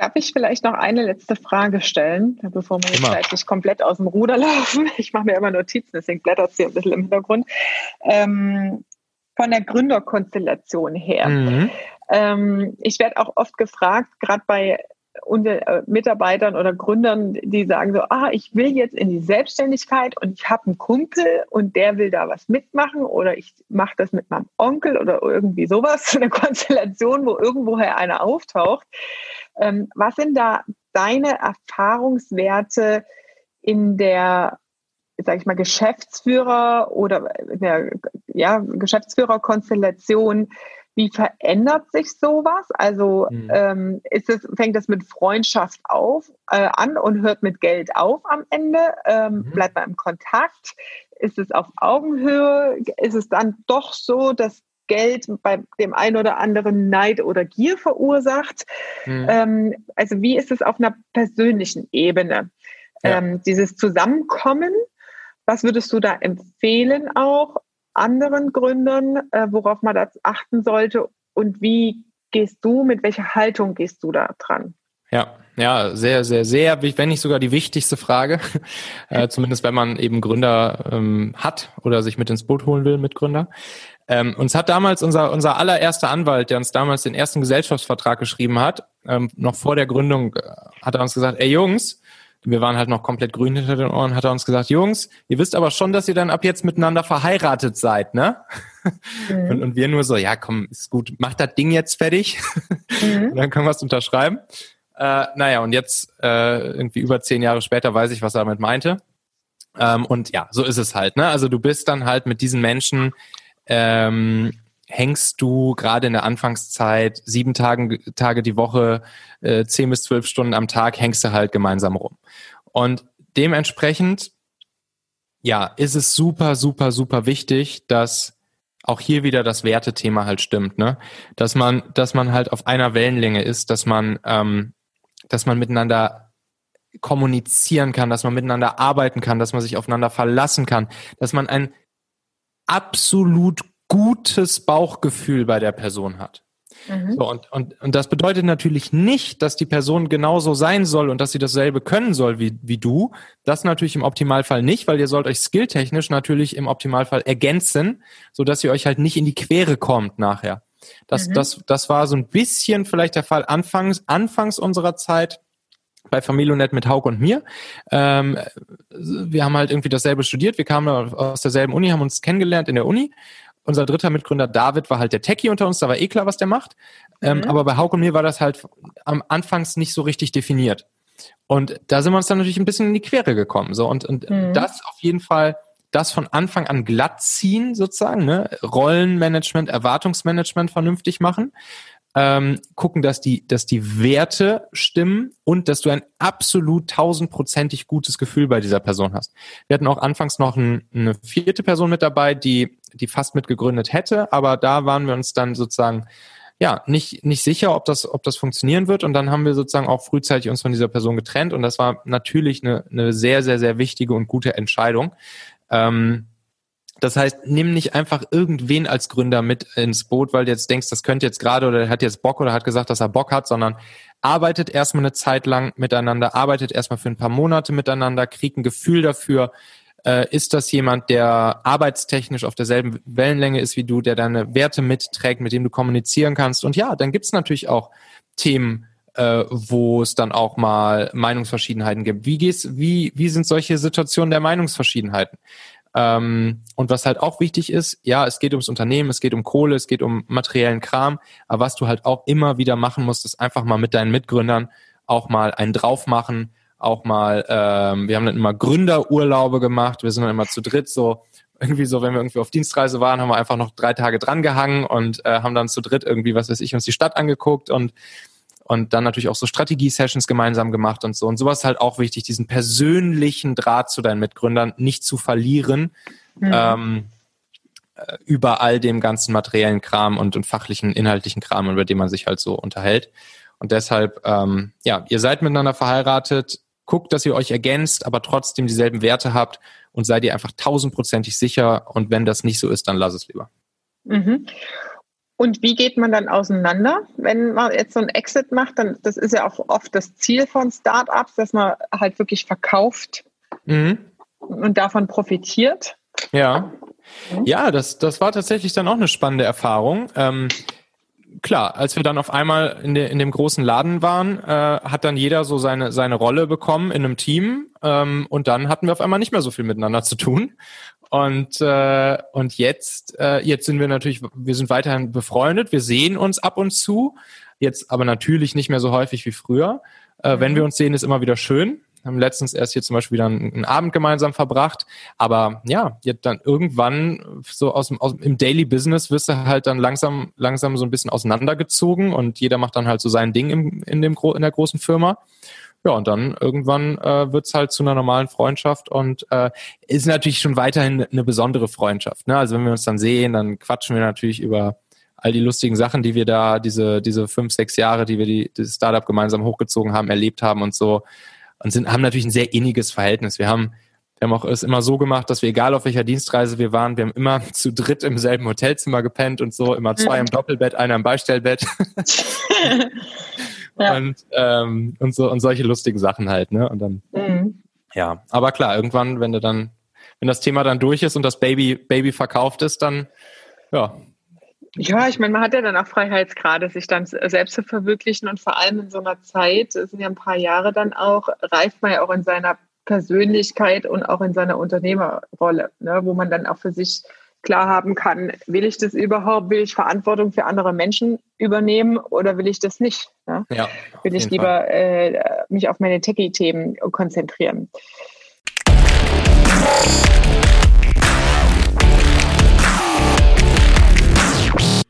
Darf ich vielleicht noch eine letzte Frage stellen, bevor wir jetzt zeitlich komplett aus dem Ruder laufen? Ich mache mir immer Notizen, deswegen blättert es hier ein bisschen im Hintergrund. Ähm, von der Gründerkonstellation her. Mhm. Ähm, ich werde auch oft gefragt, gerade bei äh, Mitarbeitern oder Gründern, die sagen so, ah, ich will jetzt in die Selbstständigkeit und ich habe einen Kumpel und der will da was mitmachen oder ich mache das mit meinem Onkel oder irgendwie sowas, eine Konstellation, wo irgendwoher einer auftaucht. Ähm, was sind da deine Erfahrungswerte in der, sage ich mal, Geschäftsführer oder der ja, Geschäftsführerkonstellation? Wie verändert sich sowas? Also mhm. ähm, ist es, fängt das mit Freundschaft auf, äh, an und hört mit Geld auf am Ende? Ähm, mhm. Bleibt man im Kontakt? Ist es auf Augenhöhe? Ist es dann doch so, dass Geld bei dem einen oder anderen Neid oder Gier verursacht? Mhm. Ähm, also wie ist es auf einer persönlichen Ebene? Ja. Ähm, dieses Zusammenkommen, was würdest du da empfehlen auch? Anderen Gründern, äh, worauf man das achten sollte und wie gehst du, mit welcher Haltung gehst du da dran? Ja, ja, sehr, sehr, sehr, wenn nicht sogar die wichtigste Frage, äh, zumindest wenn man eben Gründer ähm, hat oder sich mit ins Boot holen will, Mitgründer. Ähm, uns hat damals unser, unser allererster Anwalt, der uns damals den ersten Gesellschaftsvertrag geschrieben hat, ähm, noch vor der Gründung, äh, hat er uns gesagt, ey Jungs, wir waren halt noch komplett grün hinter den Ohren, hat er uns gesagt, Jungs, ihr wisst aber schon, dass ihr dann ab jetzt miteinander verheiratet seid, ne? Mhm. Und, und, wir nur so, ja, komm, ist gut, mach das Ding jetzt fertig. Mhm. dann können wir es unterschreiben. Äh, naja, und jetzt, äh, irgendwie über zehn Jahre später, weiß ich, was er damit meinte. Ähm, und ja, so ist es halt, ne? Also du bist dann halt mit diesen Menschen, ähm, hängst du gerade in der Anfangszeit sieben Tage, Tage die Woche, äh, zehn bis zwölf Stunden am Tag, hängst du halt gemeinsam rum. Und dementsprechend, ja, ist es super, super, super wichtig, dass auch hier wieder das Wertethema halt stimmt, ne? Dass man, dass man halt auf einer Wellenlänge ist, dass man, ähm, dass man miteinander kommunizieren kann, dass man miteinander arbeiten kann, dass man sich aufeinander verlassen kann, dass man ein absolut gutes Bauchgefühl bei der Person hat. Mhm. So, und, und, und das bedeutet natürlich nicht, dass die Person genauso sein soll und dass sie dasselbe können soll wie, wie du. Das natürlich im Optimalfall nicht, weil ihr sollt euch skilltechnisch natürlich im Optimalfall ergänzen, so dass ihr euch halt nicht in die Quere kommt nachher. Das, mhm. das, das war so ein bisschen vielleicht der Fall anfangs, anfangs unserer Zeit bei Familionet mit Hauk und mir. Ähm, wir haben halt irgendwie dasselbe studiert, wir kamen aus derselben Uni, haben uns kennengelernt in der Uni unser dritter Mitgründer David war halt der Techie unter uns, da war eh klar, was der macht. Ähm, mhm. Ähm, aber bei Hauk und mir war das halt am Anfangs nicht so richtig definiert. Und da sind wir uns dann natürlich ein bisschen in die Quere gekommen. So und, und mhm. das auf jeden Fall, das von Anfang an glatt ziehen, sozusagen, ne? Rollenmanagement, Erwartungsmanagement vernünftig machen ähm, gucken, dass die, dass die Werte stimmen und dass du ein absolut tausendprozentig gutes Gefühl bei dieser Person hast. Wir hatten auch anfangs noch ein, eine vierte Person mit dabei, die, die fast mitgegründet hätte, aber da waren wir uns dann sozusagen ja, nicht, nicht sicher, ob das, ob das funktionieren wird. Und dann haben wir sozusagen auch frühzeitig uns von dieser Person getrennt. Und das war natürlich eine, eine sehr, sehr, sehr wichtige und gute Entscheidung. Ähm, das heißt, nimm nicht einfach irgendwen als Gründer mit ins Boot, weil du jetzt denkst, das könnte jetzt gerade oder hat jetzt Bock oder hat gesagt, dass er Bock hat, sondern arbeitet erstmal eine Zeit lang miteinander, arbeitet erstmal für ein paar Monate miteinander, kriegt ein Gefühl dafür, äh, ist das jemand, der arbeitstechnisch auf derselben Wellenlänge ist wie du, der deine Werte mitträgt, mit dem du kommunizieren kannst. Und ja, dann gibt's natürlich auch Themen, äh, wo es dann auch mal Meinungsverschiedenheiten gibt. Wie, gehst, wie, wie sind solche Situationen der Meinungsverschiedenheiten? Ähm, und was halt auch wichtig ist, ja, es geht ums Unternehmen, es geht um Kohle, es geht um materiellen Kram, aber was du halt auch immer wieder machen musst, ist einfach mal mit deinen Mitgründern auch mal einen drauf machen, auch mal, ähm, wir haben dann immer Gründerurlaube gemacht, wir sind dann immer zu dritt so, irgendwie so, wenn wir irgendwie auf Dienstreise waren, haben wir einfach noch drei Tage dran gehangen und äh, haben dann zu dritt irgendwie, was weiß ich, uns die Stadt angeguckt und und dann natürlich auch so Strategie-Sessions gemeinsam gemacht und so. Und sowas ist halt auch wichtig, diesen persönlichen Draht zu deinen Mitgründern nicht zu verlieren. Mhm. Ähm, äh, über all dem ganzen materiellen Kram und, und fachlichen, inhaltlichen Kram, über den man sich halt so unterhält. Und deshalb, ähm, ja, ihr seid miteinander verheiratet, guckt, dass ihr euch ergänzt, aber trotzdem dieselben Werte habt und seid ihr einfach tausendprozentig sicher. Und wenn das nicht so ist, dann lass es lieber. Mhm. Und wie geht man dann auseinander, wenn man jetzt so ein Exit macht? Dann, das ist ja auch oft das Ziel von Startups, dass man halt wirklich verkauft mhm. und davon profitiert. Ja. Ja, das, das war tatsächlich dann auch eine spannende Erfahrung. Ähm, klar, als wir dann auf einmal in, de, in dem großen Laden waren, äh, hat dann jeder so seine, seine Rolle bekommen in einem Team ähm, und dann hatten wir auf einmal nicht mehr so viel miteinander zu tun. Und, äh, und jetzt, äh, jetzt sind wir natürlich, wir sind weiterhin befreundet, wir sehen uns ab und zu, jetzt aber natürlich nicht mehr so häufig wie früher. Äh, mhm. Wenn wir uns sehen, ist immer wieder schön haben letztens erst hier zum Beispiel wieder einen, einen, Abend gemeinsam verbracht. Aber ja, jetzt dann irgendwann so aus dem, aus, im Daily Business wirst du halt dann langsam, langsam so ein bisschen auseinandergezogen und jeder macht dann halt so sein Ding im, in, dem, in der großen Firma. Ja, und dann irgendwann äh, wird halt zu einer normalen Freundschaft und äh, ist natürlich schon weiterhin eine besondere Freundschaft. Ne? Also wenn wir uns dann sehen, dann quatschen wir natürlich über all die lustigen Sachen, die wir da, diese, diese fünf, sechs Jahre, die wir die, dieses Startup gemeinsam hochgezogen haben, erlebt haben und so und sind, haben natürlich ein sehr inniges Verhältnis. Wir haben, wir haben auch es immer so gemacht, dass wir, egal auf welcher Dienstreise wir waren, wir haben immer zu dritt im selben Hotelzimmer gepennt und so, immer zwei im Doppelbett, einer im Beistellbett. ja. Und, ähm, und so und solche lustigen Sachen halt, ne? Und dann, mhm. ja, aber klar, irgendwann, wenn du dann, wenn das Thema dann durch ist und das Baby, Baby verkauft ist, dann ja, ja, ich meine, man hat ja dann auch Freiheitsgrade, sich dann selbst zu verwirklichen und vor allem in so einer Zeit, es sind ja ein paar Jahre dann auch, reift man ja auch in seiner Persönlichkeit und auch in seiner Unternehmerrolle, ne, wo man dann auch für sich klar haben kann, will ich das überhaupt, will ich Verantwortung für andere Menschen übernehmen oder will ich das nicht? Ne? Ja, will ich lieber äh, mich auf meine Techie-Themen konzentrieren?